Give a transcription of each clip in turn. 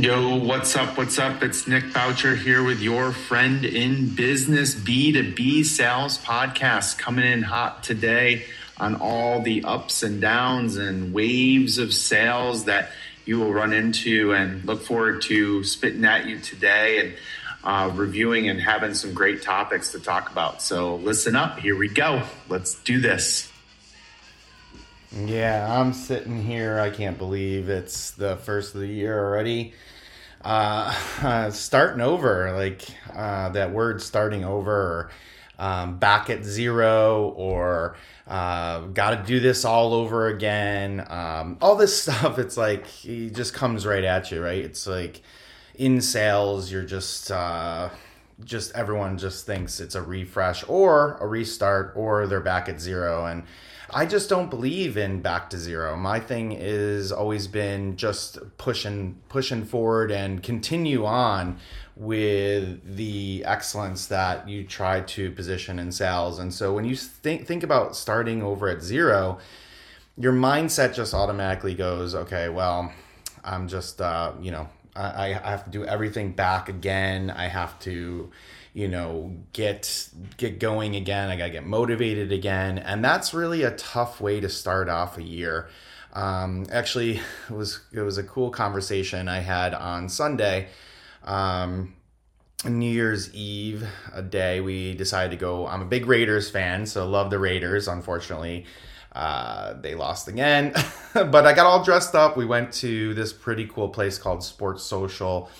Yo, what's up? What's up? It's Nick Boucher here with your friend in business B2B sales podcast coming in hot today on all the ups and downs and waves of sales that you will run into and look forward to spitting at you today and uh, reviewing and having some great topics to talk about. So listen up. Here we go. Let's do this. Yeah, I'm sitting here. I can't believe it's the first of the year already. Uh, uh, starting over, like uh, that word starting over, or um, back at zero, or uh, got to do this all over again. Um, all this stuff, it's like it just comes right at you, right? It's like in sales, you're just uh, just everyone just thinks it's a refresh or a restart or they're back at zero and I just don't believe in back to zero. My thing is always been just pushing pushing forward and continue on with the excellence that you try to position in sales. And so when you think think about starting over at zero, your mindset just automatically goes, okay, well, I'm just uh, you know, I, I have to do everything back again. I have to you know get get going again. I gotta get motivated again. And that's really a tough way to start off a year. Um, actually it was it was a cool conversation i had on sunday. Um, new year's eve a day we decided to go i'm a big raiders fan so love the raiders unfortunately uh, they lost again but i got all dressed up we went to this pretty cool place called sports social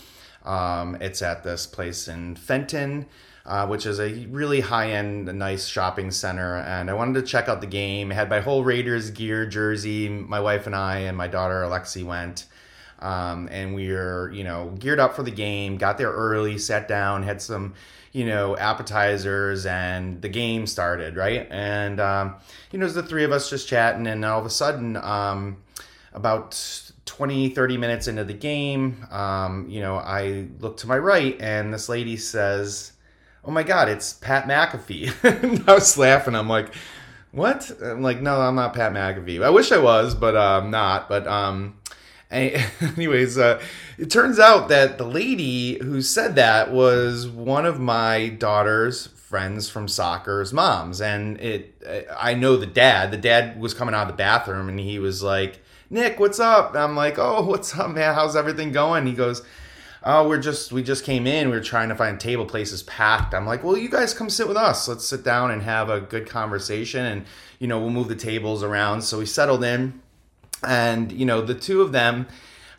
um, it's at this place in Fenton, uh, which is a really high end, nice shopping center. And I wanted to check out the game. I had my whole Raiders gear, jersey. My wife and I and my daughter Alexi went. Um, and we were, you know, geared up for the game. Got there early, sat down, had some, you know, appetizers, and the game started. Right, and um, you know, it was the three of us just chatting, and all of a sudden, um, about 20, 30 minutes into the game, um, you know, I look to my right and this lady says, Oh my God, it's Pat McAfee. I was laughing. I'm like, What? I'm like, No, I'm not Pat McAfee. I wish I was, but I'm um, not. But, um, anyways, uh, it turns out that the lady who said that was one of my daughter's friends from soccer's moms. And it, I know the dad. The dad was coming out of the bathroom and he was like, Nick, what's up? I'm like, oh, what's up, man? How's everything going? He goes, oh, we're just, we just came in. We are trying to find table places packed. I'm like, well, you guys come sit with us. Let's sit down and have a good conversation. And, you know, we'll move the tables around. So we settled in. And, you know, the two of them,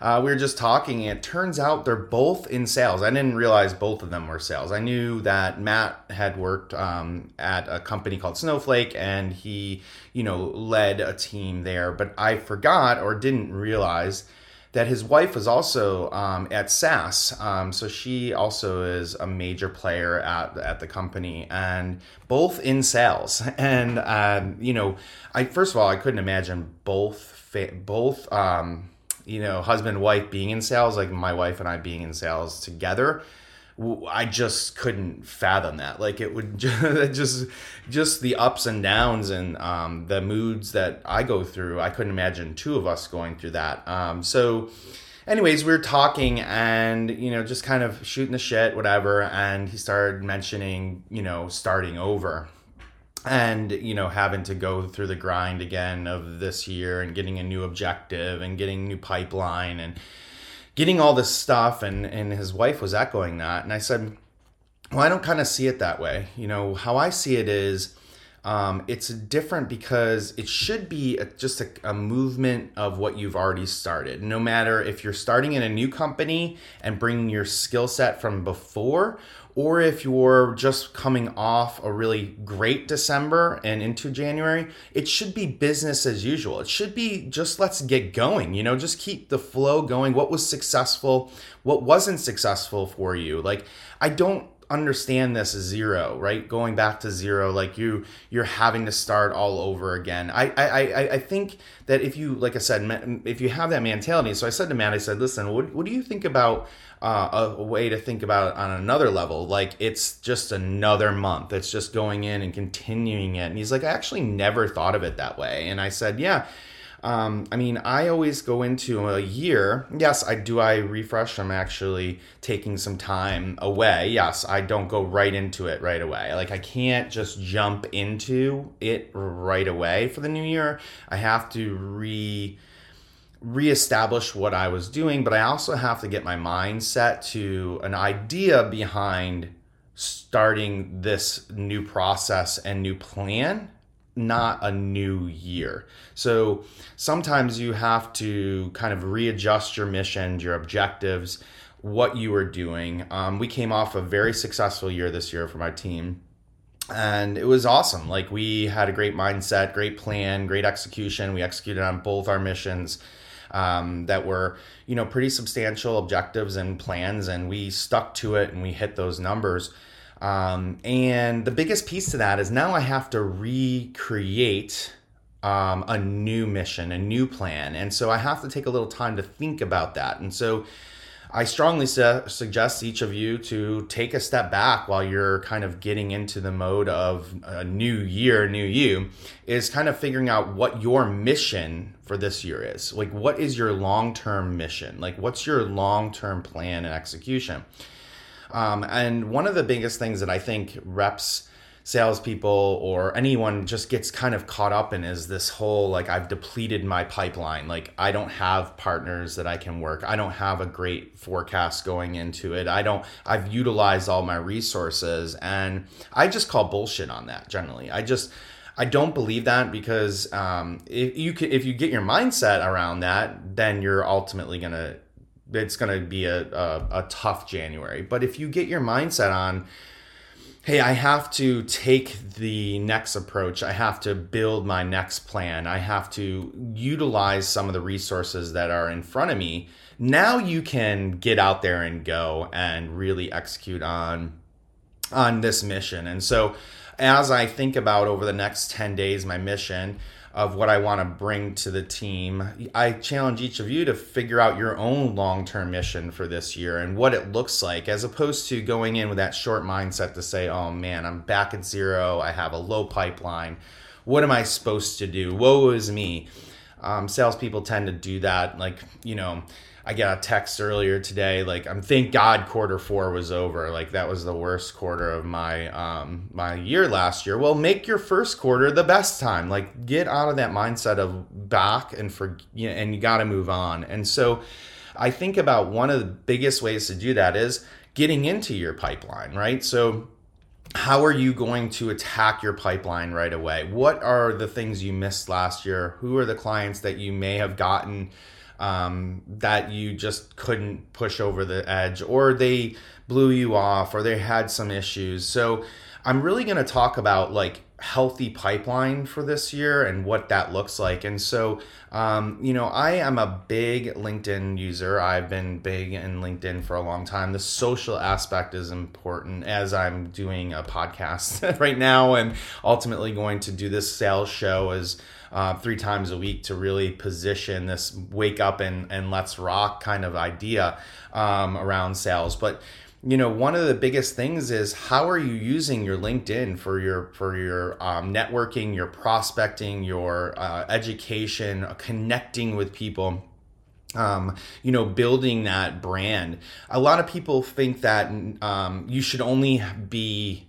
uh, we were just talking, and it turns out they're both in sales. I didn't realize both of them were sales. I knew that Matt had worked um, at a company called Snowflake, and he, you know, led a team there. But I forgot or didn't realize that his wife was also um, at SAS. Um, so she also is a major player at at the company, and both in sales. And um, you know, I first of all, I couldn't imagine both fa- both um, you know, husband wife being in sales, like my wife and I being in sales together, I just couldn't fathom that. Like it would just just, just the ups and downs and um, the moods that I go through. I couldn't imagine two of us going through that. Um, so, anyways, we were talking and you know just kind of shooting the shit, whatever. And he started mentioning you know starting over and you know having to go through the grind again of this year and getting a new objective and getting new pipeline and getting all this stuff. And and his wife was echoing that. And i said well i don't kind of see it that way. You know how i see it is um, it's different because it should be a, just a, a, movement of what you've already started. No matter if you're starting in a new company and bringing your skill set from before, or if you're just coming off a really great December and into January, it should be business as usual. It should be just let's get going, you know, just keep the flow going. What was successful? What wasn't successful for you? Like, I don't understand this zero right? Going back to zero like you you're having to start all over again. I i i think that if you like i said if you have that mentality so i said to matt i said listen what, what do you think about uh, a, way to think about it on another level? Like it's just another month. It's just going in and continuing it. And he's like i actually never thought of it that way. And i said yeah um, I mean, I always go into a year. Yes, I do. I refresh. I'm actually taking some time away. Yes, I don't go right into it right away. Like I can't just jump into it right away for the new year. I have to re reestablish what I was doing, but I also have to get my mind set to an idea behind starting this new process and new plan not a new year. So sometimes you have to kind of readjust your mission, your objectives, what you are doing. Um, we came off a very successful year this year for my team. And it was awesome. Like, we had a great mindset, great plan, great execution. We executed on both our missions um, that were, you know, pretty substantial objectives and plans. And we stuck to it and we hit those numbers. Um, and the biggest piece to that is now I have to recreate um, a new mission, a new plan. And so I have to take a little time to think about that. And so I strongly su- suggest each of you to take a step back while you're kind of getting into the mode of a new year, new you, is kind of figuring out what your mission for this year is. Like, what is your long term mission? Like, what's your long term plan and execution? Um, and one of the biggest things that I think reps, salespeople, or anyone just gets kind of caught up in is this whole like, I've depleted my pipeline. Like, I don't have partners that I can work. I don't have a great forecast going into it. I don't, I've utilized all my resources. And I just call bullshit on that generally. I just, I don't believe that because um, if you can, if you get your mindset around that, then you're ultimately gonna it's going to be a, a, a tough January. But if you get your mindset on, hey, I have to take the next approach. I have to build my next plan. I have to utilize some of the resources that are in front of me. Now you can get out there and go and really execute on on this mission. And so as I think about over the next 10 days my mission, of what I want to bring to the team. I challenge each of you to figure out your own long term mission for this year and what it looks like, as opposed to going in with that short mindset to say, oh man, I'm back at zero. I have a low pipeline. What am I supposed to do? Woe is me. Um, salespeople tend to do that. Like, you know, I got a text earlier today, like I'm thank God quarter four was over. Like that was the worst quarter of my um my year last year. Well, make your first quarter the best time. Like get out of that mindset of back and for you know, and you got to move on. And so, I think about one of the biggest ways to do that is getting into your pipeline, right? So how are you going to attack your pipeline right away? What are the things you missed last year? Who are the clients that you may have gotten? Um, that you just couldn't push over the edge, or they blew you off, or they had some issues. So I'm really going to talk about like healthy pipeline for this year and what that looks like. And so, um, you know, I am a big LinkedIn user. I've been big in LinkedIn for a long time. The social aspect is important as I'm doing a podcast right now and ultimately going to do this sales show as uh, three times a week to really position this wake up and, and let's rock kind of idea um, around sales. But you know one of the biggest things is how are you using your linkedin for your for your um, networking your prospecting your uh, education connecting with people um, you know, building that brand. A lot of people think that um, you should only be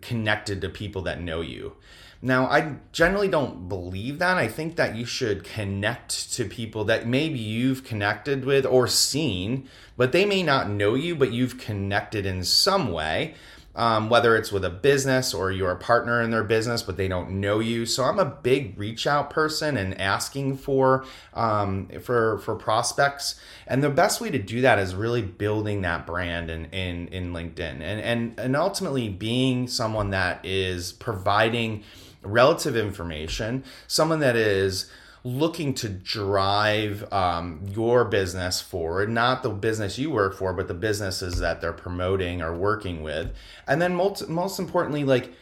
connected to people that know you. Now, I generally don't believe that. I think that you should connect to people that maybe you've connected with or seen, but they may not know you, but you've connected in some way. Um, whether it's with a business or you're a partner in their business, but they don't know you. So I'm a big reach out person and asking for um, for for prospects. And the best way to do that is really building that brand in in, in LinkedIn and and and ultimately being someone that is providing relative information, someone that is looking to drive um, your business forward, not the business you work for, but the businesses that they're promoting or working with. And then most, most importantly, like,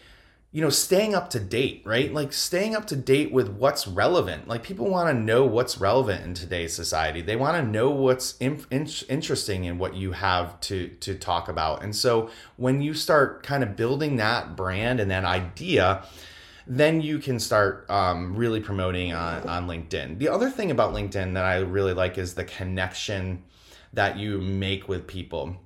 you know, staying up to date, right? Like staying up to date with what's relevant. Like people want to know what's relevant in today's society. They want to know what's in, in, interesting in what you have to to talk about. And so when you start kind of building that brand and that idea, then you can start um, really promoting on, on LinkedIn. The other thing about LinkedIn that I really like is the connection that you make with people.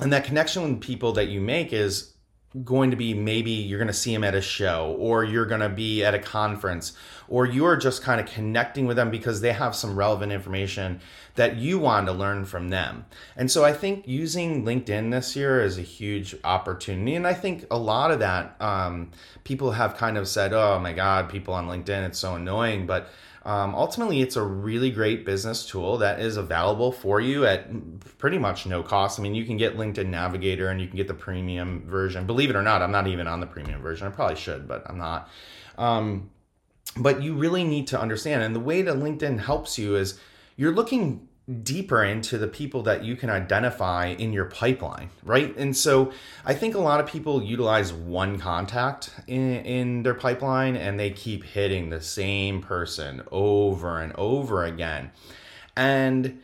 And that connection with people that you make is going to be maybe you're going to see them at a show or you're going to be at a conference or you're just kind of connecting with them because they have some relevant information that you want to learn from them. And so I think using LinkedIn this year is a huge opportunity. And I think a lot of that, um, people have kind of said, oh my God, people on LinkedIn, it's so annoying. But um, ultimately, it's a really great business tool that is available for you at pretty much no cost. I mean, you can get LinkedIn Navigator and you can get the premium version. Believe it or not, I'm not even on the premium version. I probably should, but I'm not. Um, but you really need to understand. And the way that LinkedIn helps you is you're looking deeper into the people that you can identify in your pipeline, right? And so I think a lot of people utilize one contact in, in their pipeline and they keep hitting the same person over and over again. And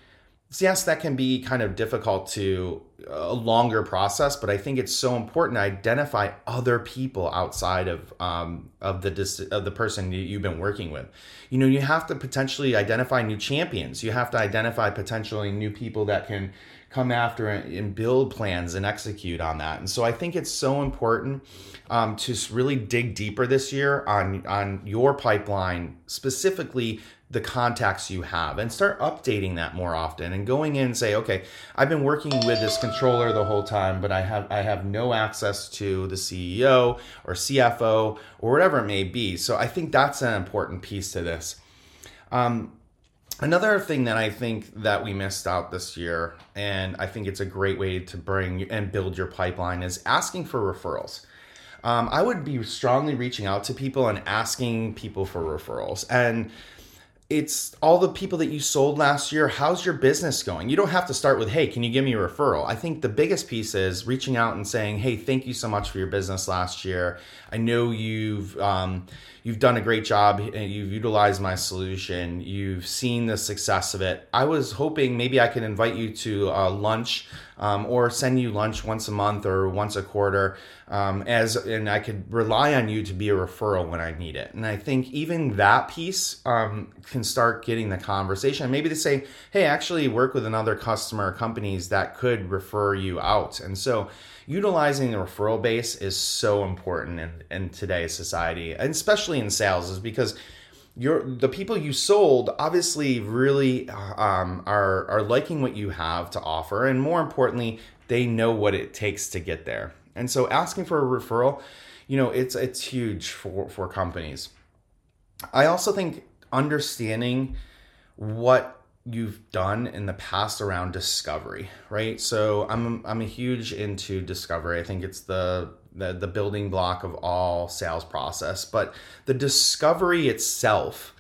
yes, that can be kind of difficult to a longer process, but I think it's so important to identify other people outside of um, of the of the person you've been working with. You know, you have to potentially identify new champions. You have to identify potentially new people that can come after and build plans and execute on that. And so I think it's so important um, to really dig deeper this year on on your pipeline, specifically the contacts you have and start updating that more often and going in and say okay i've been working with this controller the whole time but i have i have no access to the ceo or cfo or whatever it may be. So i think that's an important piece to this. Um, another thing that i think that we missed out this year and i think it's a great way to bring and build your pipeline is asking for referrals. Um, I would be strongly reaching out to people and asking people for referrals. And it's all the people that you sold last year. How's your business going? You don't have to start with, hey, can you give me a referral? I think the biggest piece is reaching out and saying, hey, thank you so much for your business last year. I know you've um, you've done a great job. and You've utilized my solution. You've seen the success of it. I was hoping maybe I could invite you to uh, lunch um, or send you lunch once a month or once a quarter um, as and I could rely on you to be a referral when I need it. And I think even that piece um, can start getting the conversation. Maybe to say, hey, actually work with another customer companies that could refer you out. And so utilizing the referral base is so important in, in today's society, and especially in sales, is because your the people you sold obviously really um, are are liking what you have to offer, and more importantly, they know what it takes to get there. And so, asking for a referral, you know, it's it's huge for for companies. I also think understanding what you've done in the past around discovery, right? So I'm I'm a huge into discovery. I think it's the the, the building block of all sales process, but the discovery itself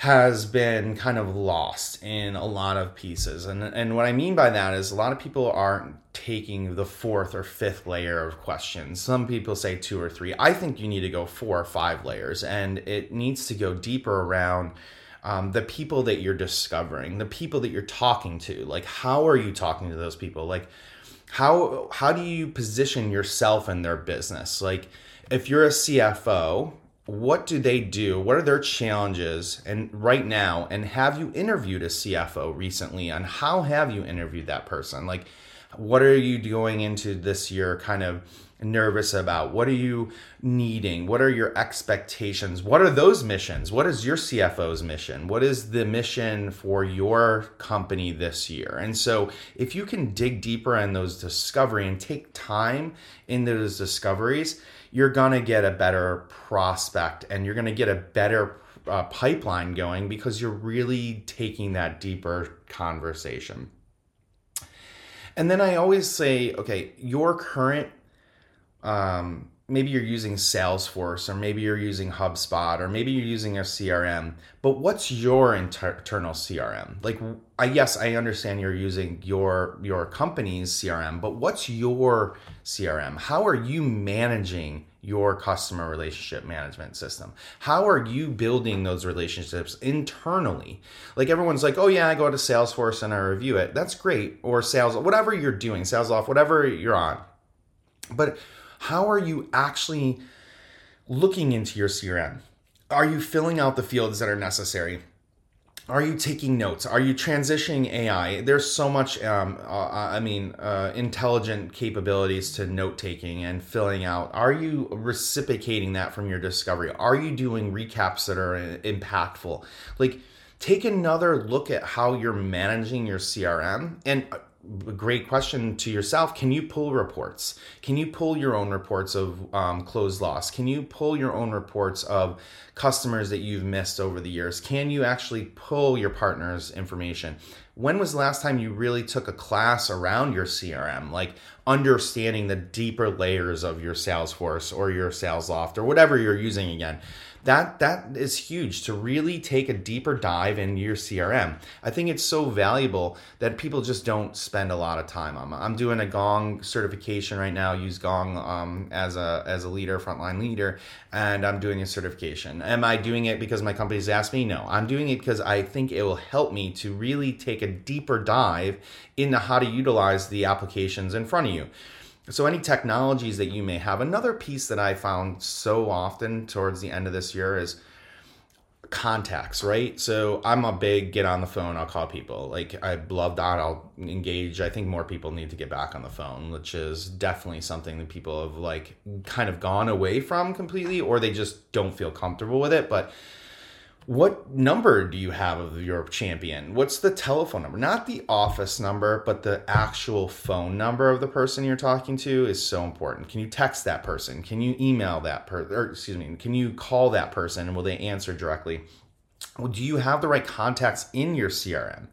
has been kind of lost in a lot of pieces. And and what I mean by that is a lot of people aren't taking the fourth or fifth layer of questions. Some people say two or three. I think you need to go four or five layers and it needs to go deeper around um, the people that you're discovering, the people that you're talking to. Like, how are you talking to those people? Like, how how do you position yourself in their business? Like, if you're a CFO, what do they do? What are their challenges? And right now, and have you interviewed a CFO recently? And how have you interviewed that person? Like, what are you going into this year? Kind of nervous about? What are you needing? What are your expectations? What are those missions? What is your CFO's mission? What is the mission for your company this year? And so, if you can dig deeper in those discovery and take time in those discoveries, you're going to get a better prospect and you're going to get a better uh, pipeline going because you're really taking that deeper conversation. And then I always say, okay, your current um, maybe you're using Salesforce or maybe you're using HubSpot or maybe you're using a CRM, but what's your inter- internal CRM? Like I yes, I understand you're using your your company's CRM, but what's your CRM? How are you managing your customer relationship management system? How are you building those relationships internally? Like everyone's like, "Oh yeah, I go to Salesforce and I review it." That's great. Or sales whatever you're doing, sales off, whatever you're on. But how are you actually looking into your CRM. Are you filling out the fields that are necessary? Are you taking notes? Are you transitioning AI? There's so much, um, uh, I mean, uh, intelligent capabilities to note taking and filling out. Are you reciprocating that from your discovery? Are you doing recaps that are impactful? Like, take another look at how you're managing your CRM and a great question to yourself. Can you pull reports? Can you pull your own reports of um, closed loss? Can you pull your own reports of customers that you've missed over the years? Can you actually pull your partner's information? When was the last time you really took a class around your crm like understanding the deeper layers of your salesforce or your salesloft or whatever you're using again that that is huge to really take a deeper dive in your CRM. I think it's so valuable that people just don't spend a lot of time on. I'm doing a Gong certification right now. Use Gong um, as a as a leader, frontline leader, and I'm doing a certification. Am I doing it because my company's asked me? No, I'm doing it because I think it will help me to really take a deeper dive into how to utilize the applications in front of you. So, any technologies that you may have. Another piece that I found so often towards the end of this year is contacts, right? So, I'm a big get on the phone, I'll call people. Like, I love that. I'll engage. I think more people need to get back on the phone, which is definitely something that people have like kind of gone away from completely, or they just don't feel comfortable with it. But what number do you have of your champion? What's the telephone number? Not the office number, but the actual phone number of the person you're talking to is so important. Can you text that person? Can you email that person? Or excuse me, can you call that person and will they answer directly? Well, do you have the right contacts in your CRM?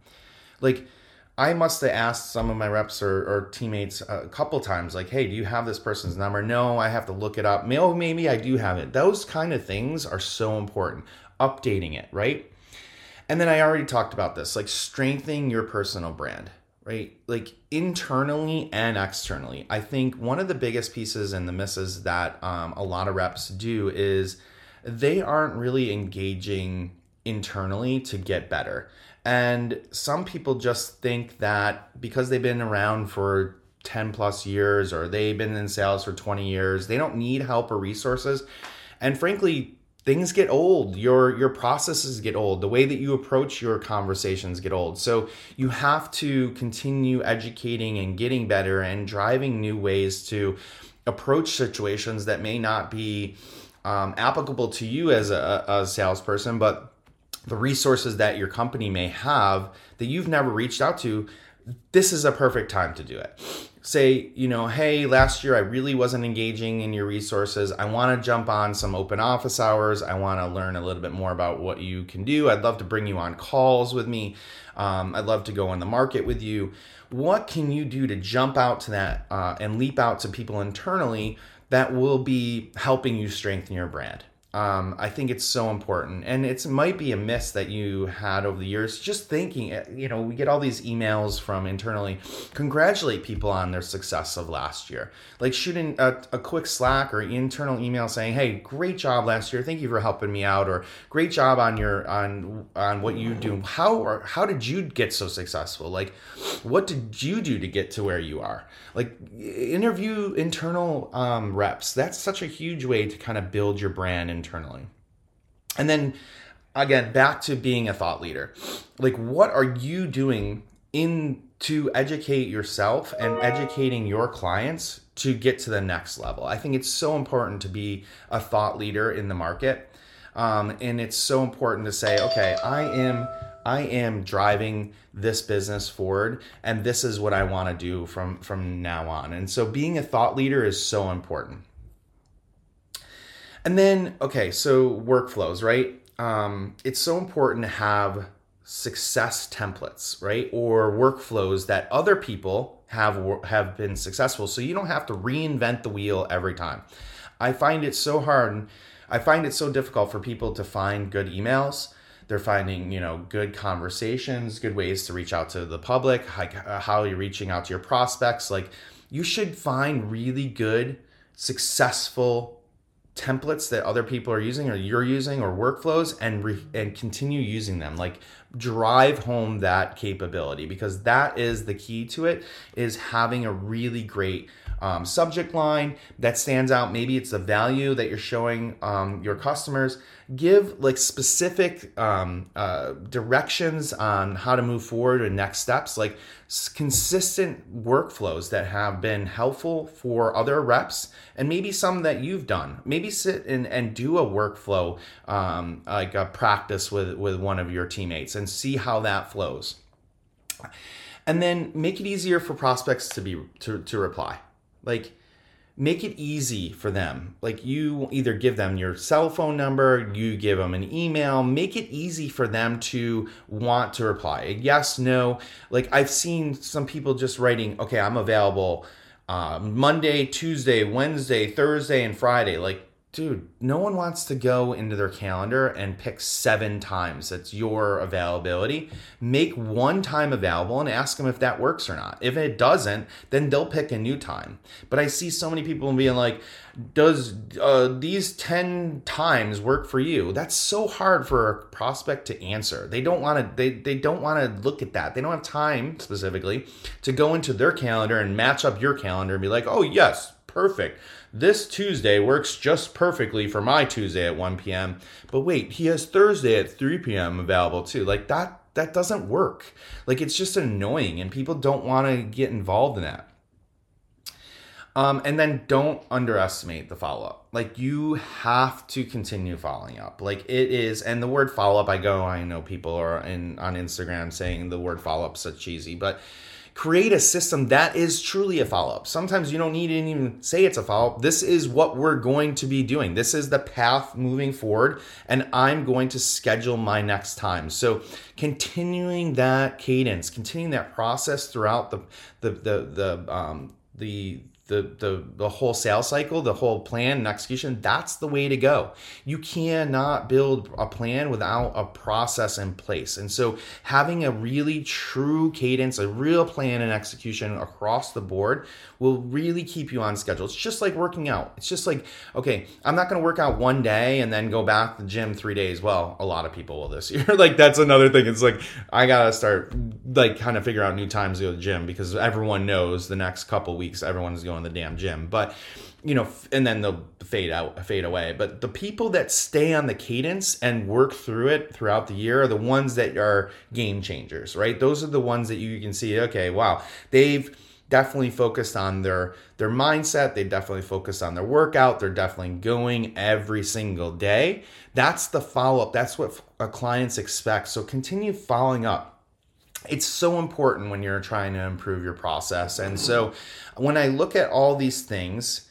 Like, I must have asked some of my reps or, or, teammates a couple times, like, hey, do you have this person's number? No, I have to look it up. Oh, maybe I do have it. Those kind of things are so important updating it, right? And then I already talked about this, like strengthening your personal brand, right? Like internally and externally. I think one of the biggest pieces and the misses that um, a lot of reps do is they aren't really engaging internally to get better. And some people just think that because they've been around for 10 plus years or they've been in sales for 20 years, they don't need help or resources. And frankly, things get old. Your your processes get old. The way that you approach your conversations get old. So you have to continue educating and getting better and driving new ways to approach situations that may not be um, applicable to you as a, a salesperson but the resources that your company may have that you've never reached out to this is a perfect time to do it say, you know, hey, last year I really wasn't engaging in your resources. I want to jump on some open office hours. I want to learn a little bit more about what you can do. I'd love to bring you on calls with me. Um, I'd love to go in the market with you. What can you do to jump out to that uh, and leap out to people internally that will be helping you strengthen your brand? Um, I think it's so important, and it might be a miss that you had over the years. Just thinking, eh, you know, we get all these emails from internally, congratulate people on their success of last year. Like shooting a, a quick Slack or internal email saying, "Hey, great job last year. Thank you for helping me out," or "Great job on your on on what you do. How or how did you get so successful? Like, what did you do to get to where you are? Like, interview internal um, reps. That's such a huge way to kind of build your brand and internally. And then again, back to being a thought leader. Like what are you doing in to educate yourself and educating your clients to get to the next level? I think it's so important to be a thought leader in the market. Um, and it's so important to say, okay, I am I am driving this business forward and this is what I want to do from from now on. And so being a thought leader is so important. And then, okay, so workflows, right? Um, it's so important to have success templates, right? Or workflows that other people have have been successful, so you don't have to reinvent the wheel every time. I find it so hard. I find it so difficult for people to find good emails. They're finding, you know, good conversations, good ways to reach out to the public, like uh, how you're reaching out to your prospects. Like, you should find really good, successful templates that other people are using or you're using or workflows and re- and continue using them. Like drive home that capability because that is the key to it is having a really great um, subject line that stands out. Maybe it's the value that you're showing um, your customers. Give like specific um, uh, directions on how to move forward and next steps, like consistent workflows that have been helpful for other reps and maybe some that you've done. Maybe sit and, and do a workflow um, like a practice with, with one of your teammates and see how that flows and then make it easier for prospects to be to, to reply like make it easy for them. Like you either give them your cell phone number you give them an email make it easy for them to want to reply. Yes no. Like i've seen some people just writing okay i'm available uh, monday tuesday wednesday thursday and friday. Like dude, no one wants to go into their calendar and pick seven times that's your availability. Make one time available and ask them if that works or not. If it doesn't, then they'll pick a new time. But I see so many people being like, does uh, these 10 times work for you? That's so hard for a prospect to answer. They don't want to they, they don't want to look at that. They don't have time specifically to go into their calendar and match up your calendar and be like, "Oh, yes, perfect." This Tuesday works just perfectly for my Tuesday at 1 p.m. But wait, he has Thursday at 3 p.m. available too. Like that that doesn't work. Like it's just annoying and people don't want to get involved in that. Um, and then don't underestimate the follow up. Like you have to continue following up. Like it is, and the word follow up. I go. I know people are in on Instagram saying the word follow up so cheesy, but create a system that is truly a follow up. Sometimes you don't need to even say it's a follow up. This is what we're going to be doing. This is the path moving forward, and I'm going to schedule my next time. So continuing that cadence, continuing that process throughout the the the the um the the, the the whole sales cycle, the whole plan and execution, that's the way to go. You cannot build a plan without a process in place. And so having a really true cadence, a real plan and execution across the board will really keep you on schedule. It's just like working out. It's just like, okay, I'm not going to work out one day and then go back to the gym 3 days. Well, a lot of people will this year. like that's another thing. It's like I got to start like kind of figure out new times to go to the gym because everyone knows the next couple weeks everyone's going the damn gym. But you know, and then they'll fade out, fade away. But the people that stay on the cadence and work through it throughout the year are the ones that are game changers, right? Those are the ones that you can see, okay, wow, they've definitely focused on their their mindset, they definitely focused on their workout, they're definitely going every single day. That's the follow-up. That's what a clients expect. So continue following up it's so important when you're trying to improve your process. And so when I look at all these things,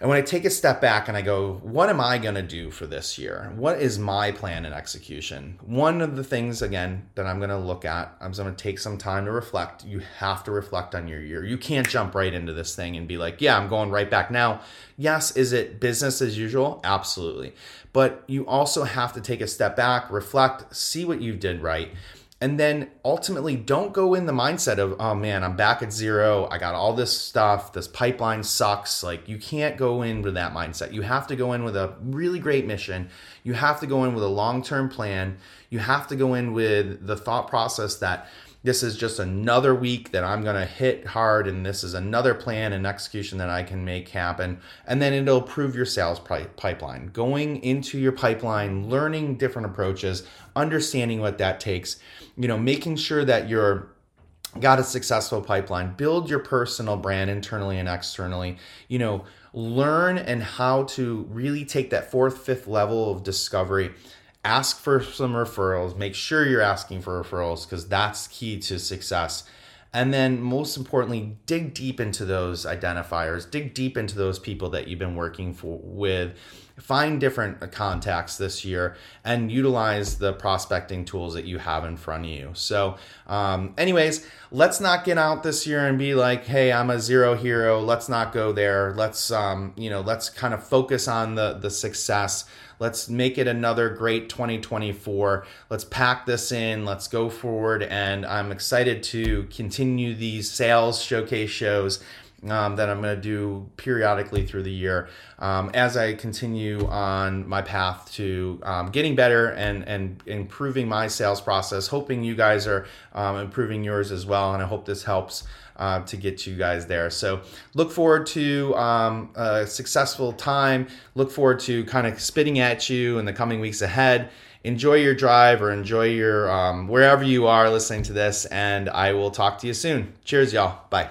and when I take a step back and I go, what am I going to do for this year? What is my plan and execution? One of the things, again, that I'm going to look at, I'm going to take some time to reflect. You have to reflect on your year. You can't jump right into this thing and be like, yeah, I'm going right back now. Yes, is it business as usual? Absolutely. But you also have to take a step back, reflect, see what you did right and then ultimately don't go in the mindset of oh man i'm back at zero. I got all this stuff. This pipeline sucks. Like you can't go in with that mindset. You have to go in with a really great mission. You have to go in with a long-term plan. You have to go in with the thought process that this is just another week that I'm going to hit hard, and this is another plan and execution that I can make happen. And then it'll improve your sales pipeline. Going into your pipeline, learning different approaches, understanding what that takes, you know, making sure that you're got a successful pipeline build your personal brand internally and externally you know learn and how to really take that fourth fifth level of discovery ask for some referrals make sure you're asking for referrals because that's key to success. And then most importantly dig deep into those identifiers dig deep into those people that you've been working for with. Find different contacts this year and utilize the prospecting tools that you have in front of you. So um, anyways let's not get out this year and be like hey i'm a zero hero. Let's not go there. Let's um, you know let's kind of focus on the the success Let's make it another great 2024. Let's pack this in. Let's go forward. And I'm excited to continue these sales showcase shows um, that I'm going to do periodically through the year um, as I continue on my path to um, getting better and, and improving my sales process. Hoping you guys are um, improving yours as well, and I hope this helps. Uh, to get you guys there. So look forward to um, a successful time. Look forward to kind of spitting at you in the coming weeks ahead. Enjoy your drive or enjoy your um, wherever you are listening to this, and I will talk to you soon. Cheers, y'all. Bye.